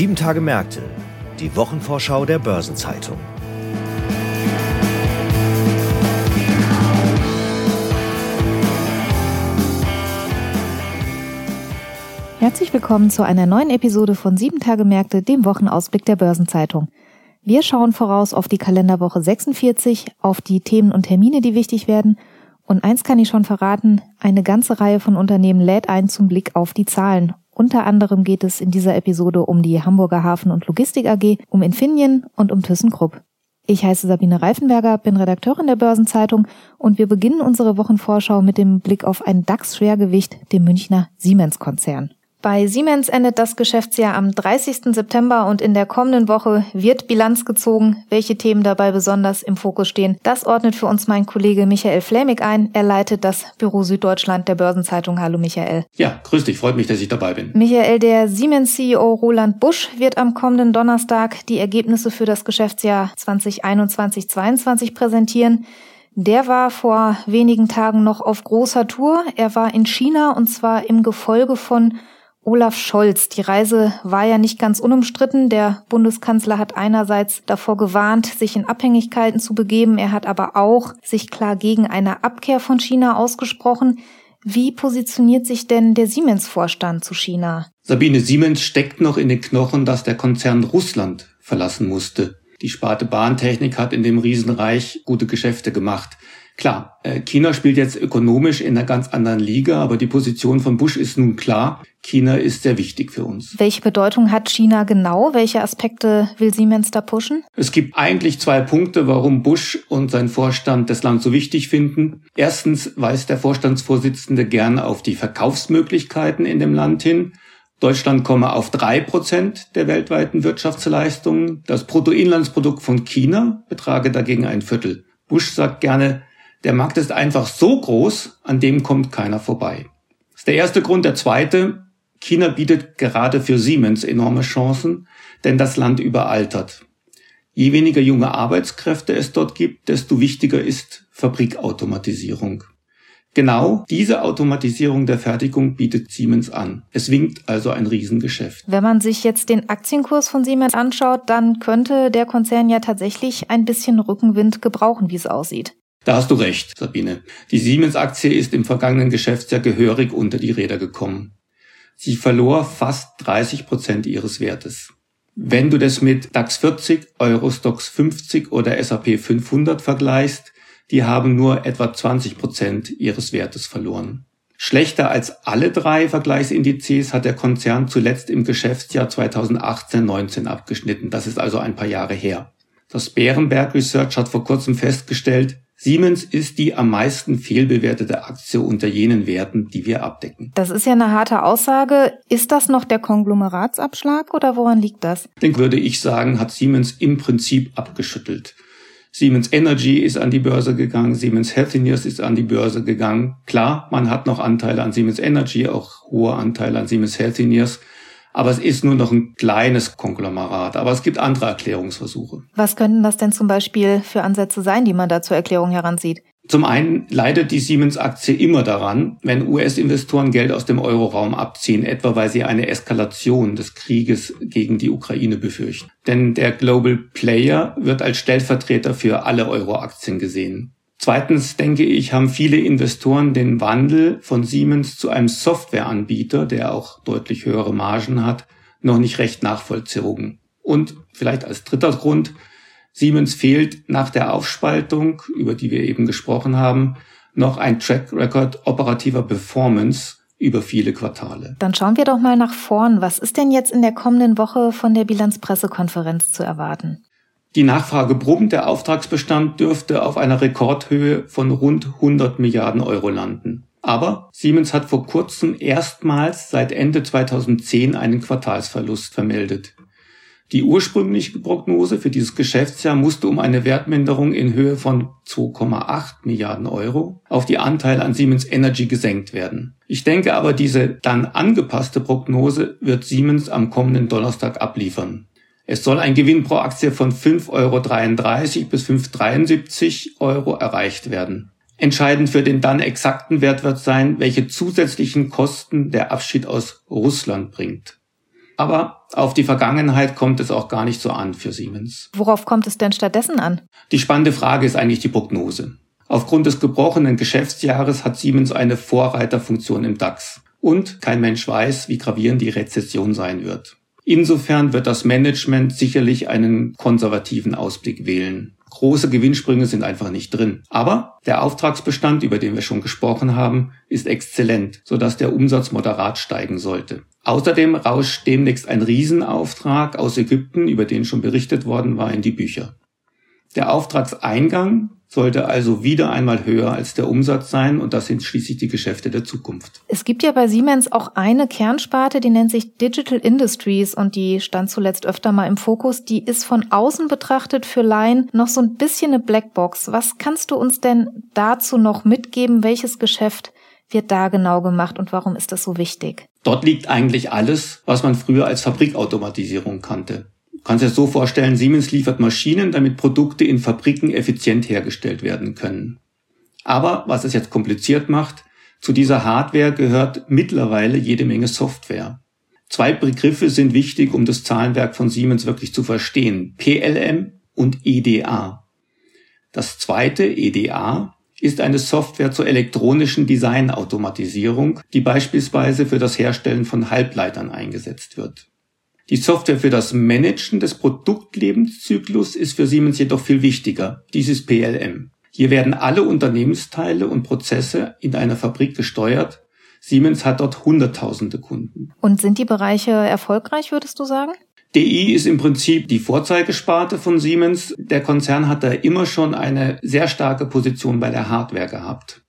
Sieben Tage Märkte, die Wochenvorschau der Börsenzeitung. Herzlich willkommen zu einer neuen Episode von Sieben Tage Märkte, dem Wochenausblick der Börsenzeitung. Wir schauen voraus auf die Kalenderwoche 46, auf die Themen und Termine, die wichtig werden. Und eins kann ich schon verraten, eine ganze Reihe von Unternehmen lädt ein zum Blick auf die Zahlen. Unter anderem geht es in dieser Episode um die Hamburger Hafen- und Logistik AG, um Infineon und um ThyssenKrupp. Ich heiße Sabine Reifenberger, bin Redakteurin der Börsenzeitung und wir beginnen unsere Wochenvorschau mit dem Blick auf ein DAX-Schwergewicht, dem Münchner Siemens-Konzern. Bei Siemens endet das Geschäftsjahr am 30. September und in der kommenden Woche wird Bilanz gezogen. Welche Themen dabei besonders im Fokus stehen, das ordnet für uns mein Kollege Michael Flämig ein. Er leitet das Büro Süddeutschland der Börsenzeitung. Hallo Michael. Ja, grüß dich, freut mich, dass ich dabei bin. Michael, der Siemens-CEO Roland Busch wird am kommenden Donnerstag die Ergebnisse für das Geschäftsjahr 2021-22 präsentieren. Der war vor wenigen Tagen noch auf großer Tour. Er war in China und zwar im Gefolge von Olaf Scholz. Die Reise war ja nicht ganz unumstritten. Der Bundeskanzler hat einerseits davor gewarnt, sich in Abhängigkeiten zu begeben. Er hat aber auch sich klar gegen eine Abkehr von China ausgesprochen. Wie positioniert sich denn der Siemens-Vorstand zu China? Sabine Siemens steckt noch in den Knochen, dass der Konzern Russland verlassen musste. Die Sparte Bahntechnik hat in dem Riesenreich gute Geschäfte gemacht. Klar, äh, China spielt jetzt ökonomisch in einer ganz anderen Liga, aber die Position von Bush ist nun klar. China ist sehr wichtig für uns. Welche Bedeutung hat China genau? Welche Aspekte will Siemens da pushen? Es gibt eigentlich zwei Punkte, warum Bush und sein Vorstand das Land so wichtig finden. Erstens weist der Vorstandsvorsitzende gerne auf die Verkaufsmöglichkeiten in dem Land hin. Deutschland komme auf drei Prozent der weltweiten Wirtschaftsleistungen. Das Bruttoinlandsprodukt von China betrage dagegen ein Viertel. Bush sagt gerne, der Markt ist einfach so groß, an dem kommt keiner vorbei. Das ist der erste Grund. Der zweite, China bietet gerade für Siemens enorme Chancen, denn das Land überaltert. Je weniger junge Arbeitskräfte es dort gibt, desto wichtiger ist Fabrikautomatisierung. Genau diese Automatisierung der Fertigung bietet Siemens an. Es winkt also ein Riesengeschäft. Wenn man sich jetzt den Aktienkurs von Siemens anschaut, dann könnte der Konzern ja tatsächlich ein bisschen Rückenwind gebrauchen, wie es aussieht. Da hast du recht, Sabine. Die Siemens-Aktie ist im vergangenen Geschäftsjahr gehörig unter die Räder gekommen. Sie verlor fast 30 Prozent ihres Wertes. Wenn du das mit DAX 40, Eurostox 50 oder SAP 500 vergleichst, die haben nur etwa 20 Prozent ihres Wertes verloren. Schlechter als alle drei Vergleichsindizes hat der Konzern zuletzt im Geschäftsjahr 2018-19 abgeschnitten. Das ist also ein paar Jahre her. Das Bärenberg Research hat vor kurzem festgestellt, Siemens ist die am meisten fehlbewertete Aktie unter jenen Werten, die wir abdecken. Das ist ja eine harte Aussage. Ist das noch der Konglomeratsabschlag oder woran liegt das? Den würde ich sagen, hat Siemens im Prinzip abgeschüttelt. Siemens Energy ist an die Börse gegangen, Siemens Healthineers ist an die Börse gegangen. Klar, man hat noch Anteile an Siemens Energy, auch hohe Anteile an Siemens Healthineers. Aber es ist nur noch ein kleines Konglomerat. Aber es gibt andere Erklärungsversuche. Was könnten das denn zum Beispiel für Ansätze sein, die man da zur Erklärung heranzieht? Zum einen leidet die Siemens-Aktie immer daran, wenn US-Investoren Geld aus dem Euroraum abziehen, etwa weil sie eine Eskalation des Krieges gegen die Ukraine befürchten. Denn der Global Player wird als Stellvertreter für alle Euro-Aktien gesehen. Zweitens denke ich, haben viele Investoren den Wandel von Siemens zu einem Softwareanbieter, der auch deutlich höhere Margen hat, noch nicht recht nachvollzogen. Und vielleicht als dritter Grund, Siemens fehlt nach der Aufspaltung, über die wir eben gesprochen haben, noch ein Track Record operativer Performance über viele Quartale. Dann schauen wir doch mal nach vorn. Was ist denn jetzt in der kommenden Woche von der Bilanzpressekonferenz zu erwarten? Die Nachfrage brummt, der Auftragsbestand dürfte auf einer Rekordhöhe von rund 100 Milliarden Euro landen. Aber Siemens hat vor kurzem erstmals seit Ende 2010 einen Quartalsverlust vermeldet. Die ursprüngliche Prognose für dieses Geschäftsjahr musste um eine Wertminderung in Höhe von 2,8 Milliarden Euro auf die Anteile an Siemens Energy gesenkt werden. Ich denke aber, diese dann angepasste Prognose wird Siemens am kommenden Donnerstag abliefern. Es soll ein Gewinn pro Aktie von 5,33 Euro bis 5,73 Euro erreicht werden. Entscheidend für den dann exakten Wert wird sein, welche zusätzlichen Kosten der Abschied aus Russland bringt. Aber auf die Vergangenheit kommt es auch gar nicht so an für Siemens. Worauf kommt es denn stattdessen an? Die spannende Frage ist eigentlich die Prognose. Aufgrund des gebrochenen Geschäftsjahres hat Siemens eine Vorreiterfunktion im DAX. Und kein Mensch weiß, wie gravierend die Rezession sein wird. Insofern wird das Management sicherlich einen konservativen Ausblick wählen. Große Gewinnsprünge sind einfach nicht drin. Aber der Auftragsbestand, über den wir schon gesprochen haben, ist exzellent, sodass der Umsatz moderat steigen sollte. Außerdem rauscht demnächst ein Riesenauftrag aus Ägypten, über den schon berichtet worden war, in die Bücher. Der Auftragseingang sollte also wieder einmal höher als der Umsatz sein und das sind schließlich die Geschäfte der Zukunft. Es gibt ja bei Siemens auch eine Kernsparte, die nennt sich Digital Industries und die stand zuletzt öfter mal im Fokus. Die ist von außen betrachtet für Laien noch so ein bisschen eine Blackbox. Was kannst du uns denn dazu noch mitgeben? Welches Geschäft wird da genau gemacht und warum ist das so wichtig? Dort liegt eigentlich alles, was man früher als Fabrikautomatisierung kannte kannst dir das so vorstellen, Siemens liefert Maschinen, damit Produkte in Fabriken effizient hergestellt werden können. Aber was es jetzt kompliziert macht, zu dieser Hardware gehört mittlerweile jede Menge Software. Zwei Begriffe sind wichtig, um das Zahlenwerk von Siemens wirklich zu verstehen. PLM und EDA. Das zweite, EDA, ist eine Software zur elektronischen Designautomatisierung, die beispielsweise für das Herstellen von Halbleitern eingesetzt wird. Die Software für das Managen des Produktlebenszyklus ist für Siemens jedoch viel wichtiger. Dies ist PLM. Hier werden alle Unternehmensteile und Prozesse in einer Fabrik gesteuert. Siemens hat dort Hunderttausende Kunden. Und sind die Bereiche erfolgreich, würdest du sagen? DI ist im Prinzip die Vorzeigesparte von Siemens. Der Konzern hat da immer schon eine sehr starke Position bei der Hardware gehabt.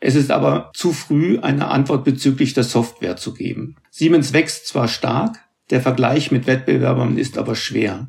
Es ist aber zu früh, eine Antwort bezüglich der Software zu geben. Siemens wächst zwar stark, der Vergleich mit Wettbewerbern ist aber schwer.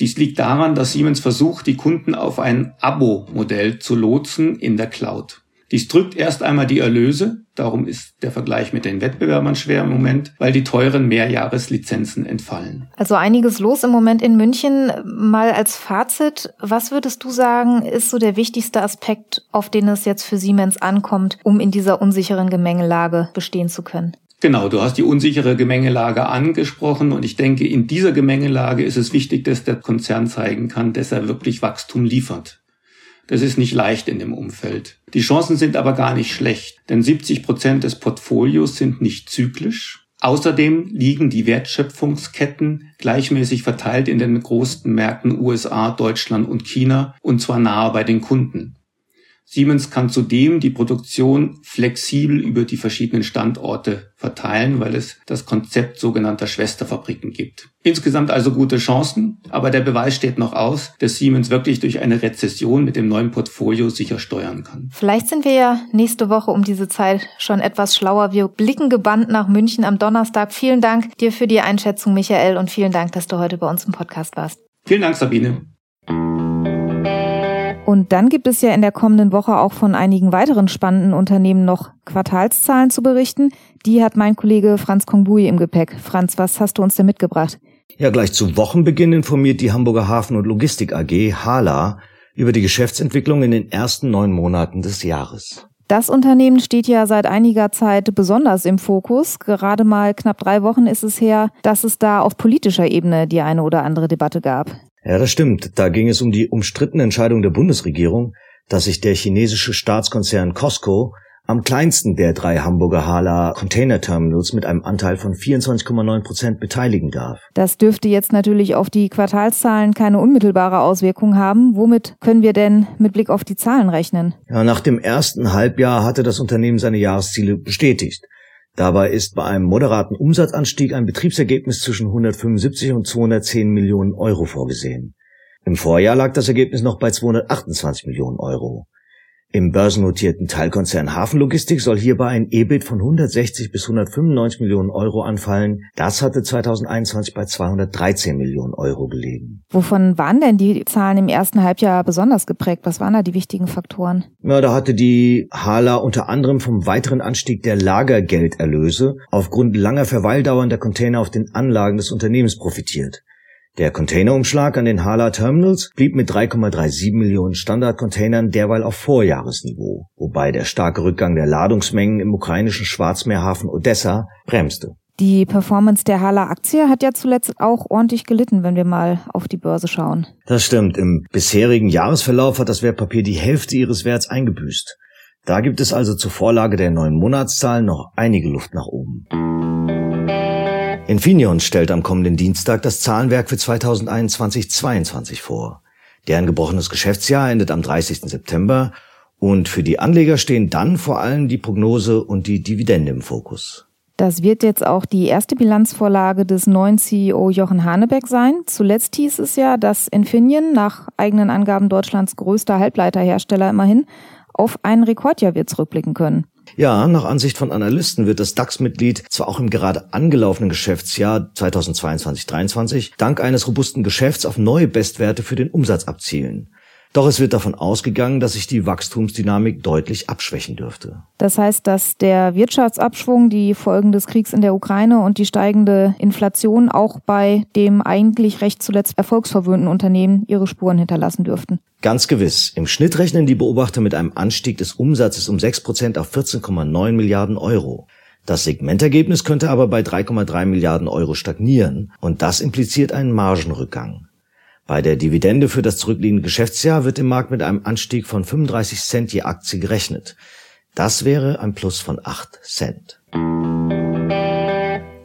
Dies liegt daran, dass Siemens versucht, die Kunden auf ein Abo-Modell zu lotsen in der Cloud. Dies drückt erst einmal die Erlöse, darum ist der Vergleich mit den Wettbewerbern schwer im Moment, weil die teuren Mehrjahreslizenzen entfallen. Also einiges los im Moment in München. Mal als Fazit, was würdest du sagen, ist so der wichtigste Aspekt, auf den es jetzt für Siemens ankommt, um in dieser unsicheren Gemengelage bestehen zu können? Genau, du hast die unsichere Gemengelage angesprochen und ich denke, in dieser Gemengelage ist es wichtig, dass der Konzern zeigen kann, dass er wirklich Wachstum liefert. Das ist nicht leicht in dem Umfeld. Die Chancen sind aber gar nicht schlecht, denn 70 Prozent des Portfolios sind nicht zyklisch. Außerdem liegen die Wertschöpfungsketten gleichmäßig verteilt in den großen Märkten USA, Deutschland und China und zwar nahe bei den Kunden. Siemens kann zudem die Produktion flexibel über die verschiedenen Standorte verteilen, weil es das Konzept sogenannter Schwesterfabriken gibt. Insgesamt also gute Chancen, aber der Beweis steht noch aus, dass Siemens wirklich durch eine Rezession mit dem neuen Portfolio sicher steuern kann. Vielleicht sind wir ja nächste Woche um diese Zeit schon etwas schlauer. Wir blicken gebannt nach München am Donnerstag. Vielen Dank dir für die Einschätzung, Michael, und vielen Dank, dass du heute bei uns im Podcast warst. Vielen Dank, Sabine. Und dann gibt es ja in der kommenden Woche auch von einigen weiteren spannenden Unternehmen noch Quartalszahlen zu berichten. Die hat mein Kollege Franz Kongbui im Gepäck. Franz, was hast du uns denn mitgebracht? Ja, gleich zu Wochenbeginn informiert die Hamburger Hafen- und Logistik AG HALA über die Geschäftsentwicklung in den ersten neun Monaten des Jahres. Das Unternehmen steht ja seit einiger Zeit besonders im Fokus. Gerade mal knapp drei Wochen ist es her, dass es da auf politischer Ebene die eine oder andere Debatte gab. Ja, das stimmt. Da ging es um die umstrittene Entscheidung der Bundesregierung, dass sich der chinesische Staatskonzern Costco am kleinsten der drei Hamburger Hala Container Terminals mit einem Anteil von 24,9 Prozent beteiligen darf. Das dürfte jetzt natürlich auf die Quartalszahlen keine unmittelbare Auswirkung haben. Womit können wir denn mit Blick auf die Zahlen rechnen? Ja, nach dem ersten Halbjahr hatte das Unternehmen seine Jahresziele bestätigt. Dabei ist bei einem moderaten Umsatzanstieg ein Betriebsergebnis zwischen 175 und 210 Millionen Euro vorgesehen. Im Vorjahr lag das Ergebnis noch bei 228 Millionen Euro. Im börsennotierten Teilkonzern Hafenlogistik soll hierbei ein EBIT von 160 bis 195 Millionen Euro anfallen. Das hatte 2021 bei 213 Millionen Euro gelegen. Wovon waren denn die Zahlen im ersten Halbjahr besonders geprägt? Was waren da die wichtigen Faktoren? Ja, da hatte die Hala unter anderem vom weiteren Anstieg der Lagergelderlöse aufgrund langer Verweildauern der Container auf den Anlagen des Unternehmens profitiert. Der Containerumschlag an den Hala Terminals blieb mit 3,37 Millionen Standardcontainern derweil auf Vorjahresniveau, wobei der starke Rückgang der Ladungsmengen im ukrainischen Schwarzmeerhafen Odessa bremste. Die Performance der Hala Aktie hat ja zuletzt auch ordentlich gelitten, wenn wir mal auf die Börse schauen. Das stimmt. Im bisherigen Jahresverlauf hat das Wertpapier die Hälfte ihres Werts eingebüßt. Da gibt es also zur Vorlage der neuen Monatszahlen noch einige Luft nach oben. Infineon stellt am kommenden Dienstag das Zahlenwerk für 2021-22 vor. Deren gebrochenes Geschäftsjahr endet am 30. September und für die Anleger stehen dann vor allem die Prognose und die Dividende im Fokus. Das wird jetzt auch die erste Bilanzvorlage des neuen CEO Jochen Hanebeck sein. Zuletzt hieß es ja, dass Infineon nach eigenen Angaben Deutschlands größter Halbleiterhersteller immerhin auf ein Rekordjahr wird zurückblicken können. Ja, nach Ansicht von Analysten wird das DAX-Mitglied zwar auch im gerade angelaufenen Geschäftsjahr 2022-23 dank eines robusten Geschäfts auf neue Bestwerte für den Umsatz abzielen. Doch es wird davon ausgegangen, dass sich die Wachstumsdynamik deutlich abschwächen dürfte. Das heißt, dass der Wirtschaftsabschwung, die Folgen des Kriegs in der Ukraine und die steigende Inflation auch bei dem eigentlich recht zuletzt erfolgsverwöhnten Unternehmen ihre Spuren hinterlassen dürften. Ganz gewiss. Im Schnitt rechnen die Beobachter mit einem Anstieg des Umsatzes um 6% auf 14,9 Milliarden Euro. Das Segmentergebnis könnte aber bei 3,3 Milliarden Euro stagnieren und das impliziert einen Margenrückgang. Bei der Dividende für das zurückliegende Geschäftsjahr wird im Markt mit einem Anstieg von 35 Cent je Aktie gerechnet. Das wäre ein Plus von 8 Cent.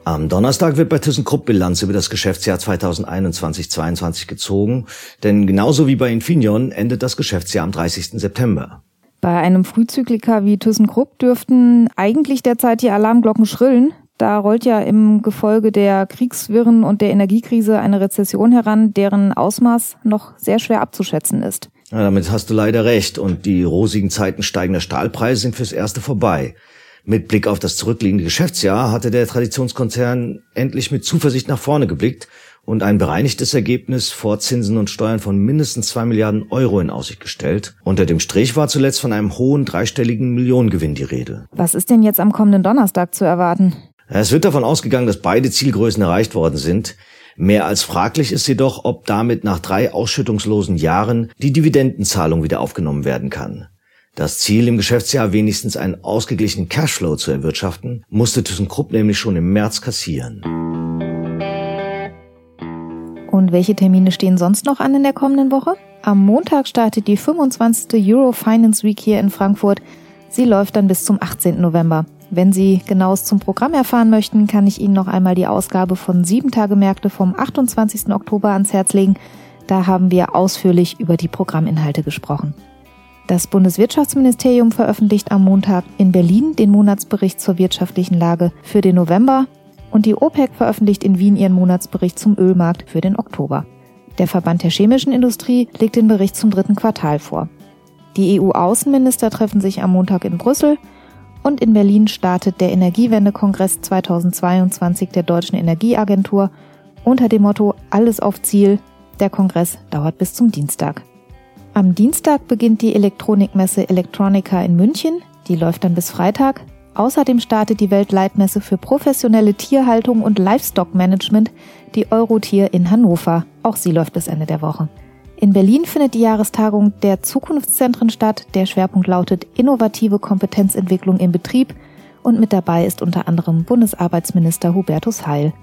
Am Donnerstag wird bei ThyssenKrupp Bilanz über das Geschäftsjahr 2021-22 gezogen, denn genauso wie bei Infineon endet das Geschäftsjahr am 30. September. Bei einem Frühzykliker wie ThyssenKrupp dürften eigentlich derzeit die Alarmglocken schrillen, da rollt ja im Gefolge der Kriegswirren und der Energiekrise eine Rezession heran, deren Ausmaß noch sehr schwer abzuschätzen ist. Ja, damit hast du leider recht. Und die rosigen Zeiten steigender Stahlpreise sind fürs Erste vorbei. Mit Blick auf das zurückliegende Geschäftsjahr hatte der Traditionskonzern endlich mit Zuversicht nach vorne geblickt und ein bereinigtes Ergebnis vor Zinsen und Steuern von mindestens zwei Milliarden Euro in Aussicht gestellt. Unter dem Strich war zuletzt von einem hohen dreistelligen Millionengewinn die Rede. Was ist denn jetzt am kommenden Donnerstag zu erwarten? Es wird davon ausgegangen, dass beide Zielgrößen erreicht worden sind. Mehr als fraglich ist jedoch, ob damit nach drei ausschüttungslosen Jahren die Dividendenzahlung wieder aufgenommen werden kann. Das Ziel im Geschäftsjahr wenigstens einen ausgeglichenen Cashflow zu erwirtschaften, musste ThyssenKrupp nämlich schon im März kassieren. Und welche Termine stehen sonst noch an in der kommenden Woche? Am Montag startet die 25. Euro Finance Week hier in Frankfurt. Sie läuft dann bis zum 18. November. Wenn Sie genaues zum Programm erfahren möchten, kann ich Ihnen noch einmal die Ausgabe von 7 Tage Märkte vom 28. Oktober ans Herz legen. Da haben wir ausführlich über die Programminhalte gesprochen. Das Bundeswirtschaftsministerium veröffentlicht am Montag in Berlin den Monatsbericht zur wirtschaftlichen Lage für den November und die OPEC veröffentlicht in Wien ihren Monatsbericht zum Ölmarkt für den Oktober. Der Verband der chemischen Industrie legt den Bericht zum dritten Quartal vor. Die EU-Außenminister treffen sich am Montag in Brüssel und in Berlin startet der Energiewendekongress 2022 der Deutschen Energieagentur unter dem Motto Alles auf Ziel. Der Kongress dauert bis zum Dienstag. Am Dienstag beginnt die Elektronikmesse Electronica in München. Die läuft dann bis Freitag. Außerdem startet die Weltleitmesse für professionelle Tierhaltung und Livestock-Management, die Eurotier in Hannover. Auch sie läuft bis Ende der Woche. In Berlin findet die Jahrestagung der Zukunftszentren statt. Der Schwerpunkt lautet innovative Kompetenzentwicklung im Betrieb und mit dabei ist unter anderem Bundesarbeitsminister Hubertus Heil.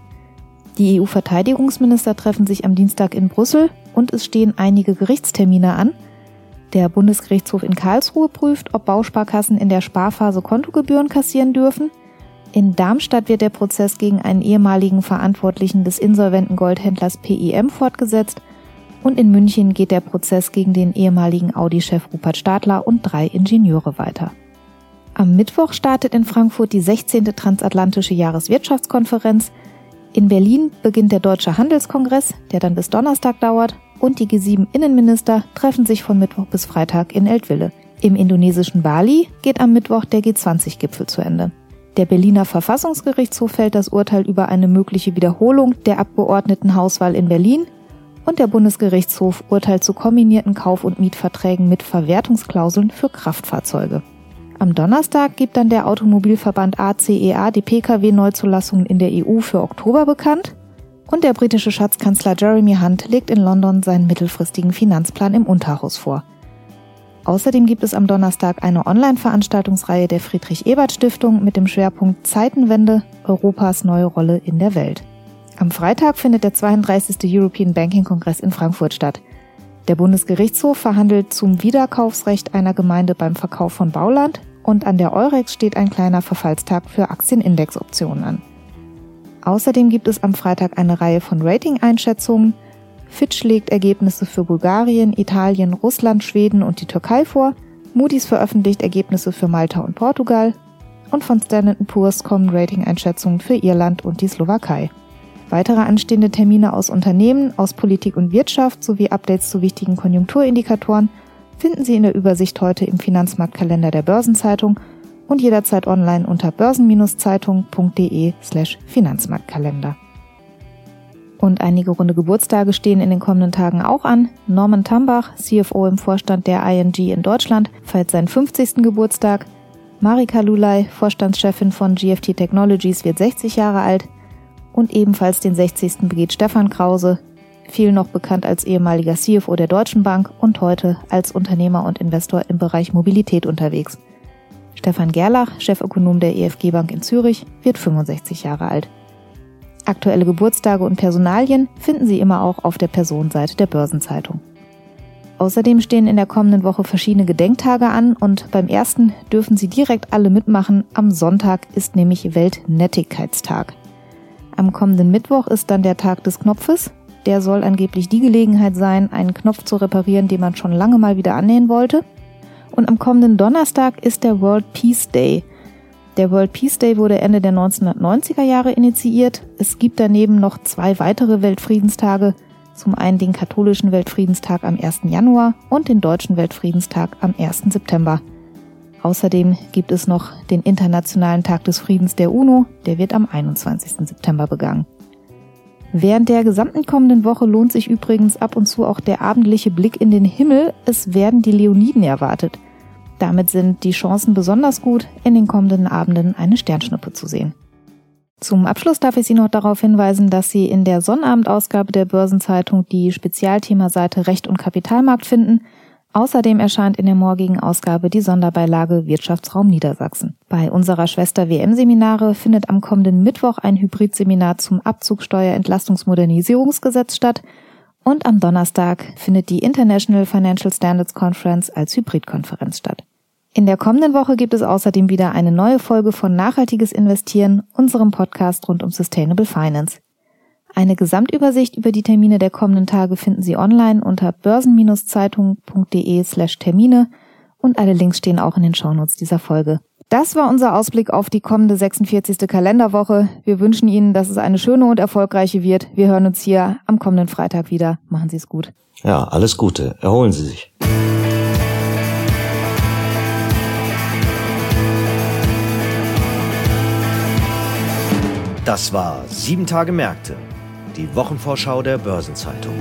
Die EU-Verteidigungsminister treffen sich am Dienstag in Brüssel und es stehen einige Gerichtstermine an. Der Bundesgerichtshof in Karlsruhe prüft, ob Bausparkassen in der Sparphase Kontogebühren kassieren dürfen. In Darmstadt wird der Prozess gegen einen ehemaligen Verantwortlichen des insolventen Goldhändlers PIM fortgesetzt und in München geht der Prozess gegen den ehemaligen Audi-Chef Rupert Stadler und drei Ingenieure weiter. Am Mittwoch startet in Frankfurt die 16. transatlantische Jahreswirtschaftskonferenz. In Berlin beginnt der Deutsche Handelskongress, der dann bis Donnerstag dauert, und die G7 Innenminister treffen sich von Mittwoch bis Freitag in Eltville. Im indonesischen Bali geht am Mittwoch der G20-Gipfel zu Ende. Der Berliner Verfassungsgerichtshof fällt das Urteil über eine mögliche Wiederholung der Abgeordnetenhauswahl in Berlin und der Bundesgerichtshof urteilt zu kombinierten Kauf- und Mietverträgen mit Verwertungsklauseln für Kraftfahrzeuge. Am Donnerstag gibt dann der Automobilverband ACEA e die Pkw-Neuzulassungen in der EU für Oktober bekannt und der britische Schatzkanzler Jeremy Hunt legt in London seinen mittelfristigen Finanzplan im Unterhaus vor. Außerdem gibt es am Donnerstag eine Online-Veranstaltungsreihe der Friedrich-Ebert-Stiftung mit dem Schwerpunkt Zeitenwende, Europas neue Rolle in der Welt. Am Freitag findet der 32. European Banking Kongress in Frankfurt statt. Der Bundesgerichtshof verhandelt zum Wiederkaufsrecht einer Gemeinde beim Verkauf von Bauland und an der Eurex steht ein kleiner Verfallstag für Aktienindexoptionen an. Außerdem gibt es am Freitag eine Reihe von Rating-Einschätzungen, Fitch legt Ergebnisse für Bulgarien, Italien, Russland, Schweden und die Türkei vor. Moody's veröffentlicht Ergebnisse für Malta und Portugal. Und von Standard Poor's kommen Rating-Einschätzungen für Irland und die Slowakei. Weitere anstehende Termine aus Unternehmen, aus Politik und Wirtschaft sowie Updates zu wichtigen Konjunkturindikatoren finden Sie in der Übersicht heute im Finanzmarktkalender der Börsenzeitung und jederzeit online unter börsen-zeitung.de slash Finanzmarktkalender. Und einige runde Geburtstage stehen in den kommenden Tagen auch an. Norman Tambach, CFO im Vorstand der ING in Deutschland, feiert seinen 50. Geburtstag. Marika Lulay, Vorstandschefin von GFT Technologies, wird 60 Jahre alt. Und ebenfalls den 60. begeht Stefan Krause, viel noch bekannt als ehemaliger CFO der Deutschen Bank und heute als Unternehmer und Investor im Bereich Mobilität unterwegs. Stefan Gerlach, Chefökonom der EFG Bank in Zürich, wird 65 Jahre alt. Aktuelle Geburtstage und Personalien finden Sie immer auch auf der Personenseite der Börsenzeitung. Außerdem stehen in der kommenden Woche verschiedene Gedenktage an und beim ersten dürfen Sie direkt alle mitmachen. Am Sonntag ist nämlich Weltnettigkeitstag. Am kommenden Mittwoch ist dann der Tag des Knopfes. Der soll angeblich die Gelegenheit sein, einen Knopf zu reparieren, den man schon lange mal wieder annähen wollte. Und am kommenden Donnerstag ist der World Peace Day – der World Peace Day wurde Ende der 1990er Jahre initiiert. Es gibt daneben noch zwei weitere Weltfriedenstage. Zum einen den katholischen Weltfriedenstag am 1. Januar und den deutschen Weltfriedenstag am 1. September. Außerdem gibt es noch den Internationalen Tag des Friedens der UNO, der wird am 21. September begangen. Während der gesamten kommenden Woche lohnt sich übrigens ab und zu auch der abendliche Blick in den Himmel. Es werden die Leoniden erwartet. Damit sind die Chancen besonders gut, in den kommenden Abenden eine Sternschnuppe zu sehen. Zum Abschluss darf ich Sie noch darauf hinweisen, dass Sie in der Sonnabendausgabe der Börsenzeitung die Spezialthemaseite Recht und Kapitalmarkt finden. Außerdem erscheint in der morgigen Ausgabe die Sonderbeilage Wirtschaftsraum Niedersachsen. Bei unserer Schwester WM-Seminare findet am kommenden Mittwoch ein Hybridseminar zum Abzugsteuerentlastungsmodernisierungsgesetz statt und am Donnerstag findet die International Financial Standards Conference als Hybridkonferenz statt. In der kommenden Woche gibt es außerdem wieder eine neue Folge von Nachhaltiges Investieren, unserem Podcast rund um Sustainable Finance. Eine Gesamtübersicht über die Termine der kommenden Tage finden Sie online unter börsen-zeitung.de slash Termine und alle Links stehen auch in den Shownotes dieser Folge. Das war unser Ausblick auf die kommende 46. Kalenderwoche. Wir wünschen Ihnen, dass es eine schöne und erfolgreiche wird. Wir hören uns hier am kommenden Freitag wieder. Machen Sie es gut. Ja, alles Gute. Erholen Sie sich. Das war Sieben Tage Märkte, die Wochenvorschau der Börsenzeitung.